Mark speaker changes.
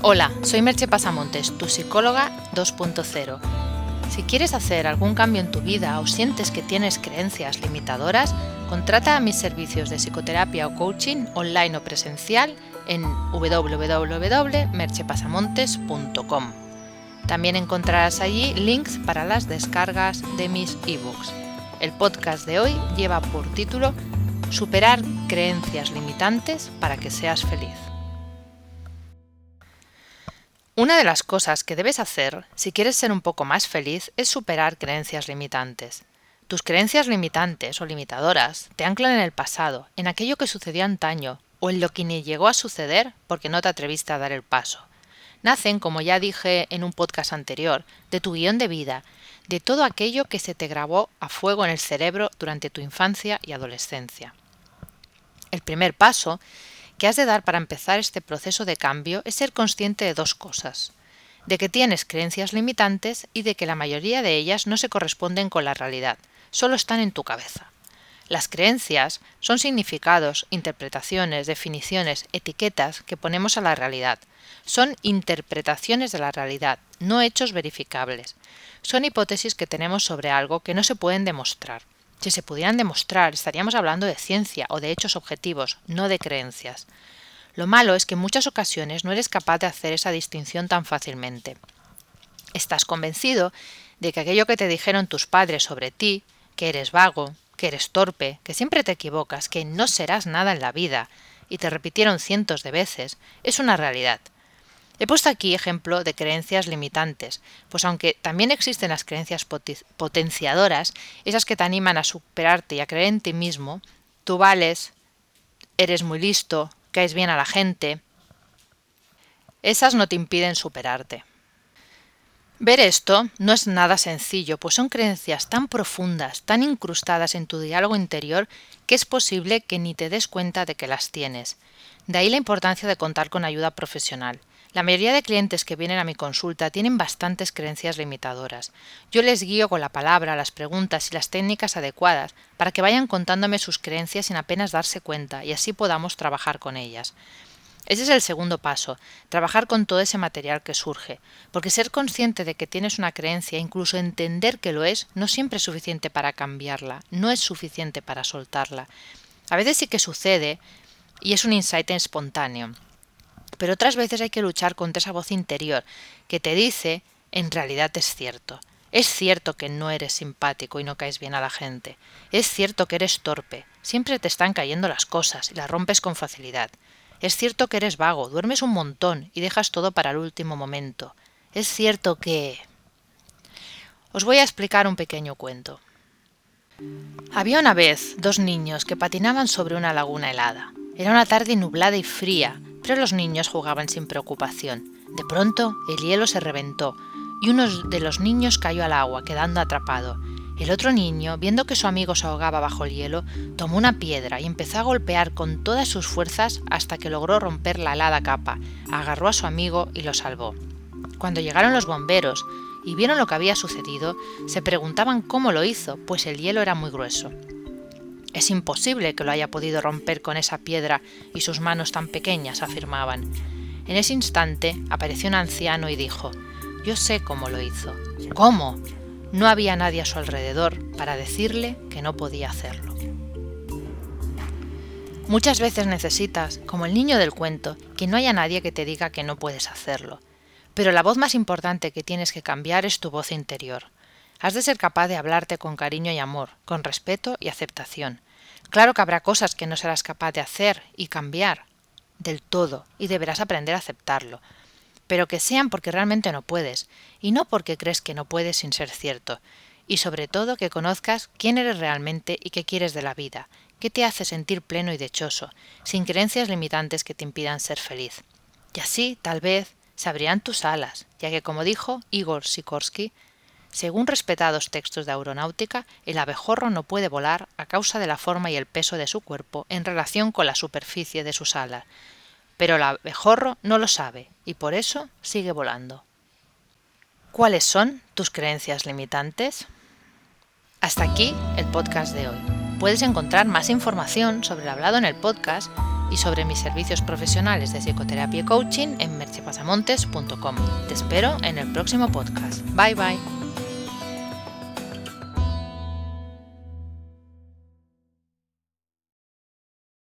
Speaker 1: Hola, soy Merche Pasamontes, tu psicóloga 2.0. Si quieres hacer algún cambio en tu vida o sientes que tienes creencias limitadoras, contrata mis servicios de psicoterapia o coaching online o presencial en www.merchepasamontes.com. También encontrarás allí links para las descargas de mis ebooks. El podcast de hoy lleva por título Superar creencias limitantes para que seas feliz. Una de las cosas que debes hacer si quieres ser un poco más feliz es superar creencias limitantes. Tus creencias limitantes o limitadoras te anclan en el pasado, en aquello que sucedió antaño o en lo que ni llegó a suceder porque no te atreviste a dar el paso. Nacen, como ya dije en un podcast anterior, de tu guion de vida, de todo aquello que se te grabó a fuego en el cerebro durante tu infancia y adolescencia. El primer paso que has de dar para empezar este proceso de cambio es ser consciente de dos cosas de que tienes creencias limitantes y de que la mayoría de ellas no se corresponden con la realidad, solo están en tu cabeza. Las creencias son significados, interpretaciones, definiciones, etiquetas que ponemos a la realidad. Son interpretaciones de la realidad, no hechos verificables. Son hipótesis que tenemos sobre algo que no se pueden demostrar. Si se pudieran demostrar, estaríamos hablando de ciencia o de hechos objetivos, no de creencias. Lo malo es que en muchas ocasiones no eres capaz de hacer esa distinción tan fácilmente. Estás convencido de que aquello que te dijeron tus padres sobre ti, que eres vago, que eres torpe, que siempre te equivocas, que no serás nada en la vida, y te repitieron cientos de veces, es una realidad. He puesto aquí ejemplo de creencias limitantes, pues aunque también existen las creencias potenciadoras, esas que te animan a superarte y a creer en ti mismo, tú vales, eres muy listo, caes bien a la gente, esas no te impiden superarte. Ver esto no es nada sencillo, pues son creencias tan profundas, tan incrustadas en tu diálogo interior, que es posible que ni te des cuenta de que las tienes. De ahí la importancia de contar con ayuda profesional. La mayoría de clientes que vienen a mi consulta tienen bastantes creencias limitadoras. Yo les guío con la palabra, las preguntas y las técnicas adecuadas para que vayan contándome sus creencias sin apenas darse cuenta y así podamos trabajar con ellas. Ese es el segundo paso, trabajar con todo ese material que surge, porque ser consciente de que tienes una creencia, incluso entender que lo es, no siempre es suficiente para cambiarla, no es suficiente para soltarla. A veces sí que sucede y es un insight espontáneo, pero otras veces hay que luchar contra esa voz interior que te dice en realidad es cierto. Es cierto que no eres simpático y no caes bien a la gente. Es cierto que eres torpe. Siempre te están cayendo las cosas y las rompes con facilidad. Es cierto que eres vago, duermes un montón y dejas todo para el último momento. Es cierto que... Os voy a explicar un pequeño cuento. Había una vez dos niños que patinaban sobre una laguna helada. Era una tarde nublada y fría, los niños jugaban sin preocupación. De pronto el hielo se reventó y uno de los niños cayó al agua, quedando atrapado. El otro niño, viendo que su amigo se ahogaba bajo el hielo, tomó una piedra y empezó a golpear con todas sus fuerzas hasta que logró romper la helada capa, agarró a su amigo y lo salvó. Cuando llegaron los bomberos y vieron lo que había sucedido, se preguntaban cómo lo hizo, pues el hielo era muy grueso. Es imposible que lo haya podido romper con esa piedra y sus manos tan pequeñas, afirmaban. En ese instante apareció un anciano y dijo Yo sé cómo lo hizo. ¿Cómo? No había nadie a su alrededor para decirle que no podía hacerlo. Muchas veces necesitas, como el niño del cuento, que no haya nadie que te diga que no puedes hacerlo. Pero la voz más importante que tienes que cambiar es tu voz interior. Has de ser capaz de hablarte con cariño y amor, con respeto y aceptación. Claro que habrá cosas que no serás capaz de hacer y cambiar del todo, y deberás aprender a aceptarlo, pero que sean porque realmente no puedes, y no porque crees que no puedes sin ser cierto, y sobre todo que conozcas quién eres realmente y qué quieres de la vida, qué te hace sentir pleno y dichoso, sin creencias limitantes que te impidan ser feliz. Y así, tal vez, se abrirán tus alas, ya que como dijo Igor Sikorsky, según respetados textos de aeronáutica, el abejorro no puede volar a causa de la forma y el peso de su cuerpo en relación con la superficie de sus alas, pero el abejorro no lo sabe y por eso sigue volando. ¿Cuáles son tus creencias limitantes? Hasta aquí el podcast de hoy. Puedes encontrar más información sobre el hablado en el podcast y sobre mis servicios profesionales de psicoterapia y coaching en merchepasamontes.com. Te espero en el próximo podcast. Bye bye.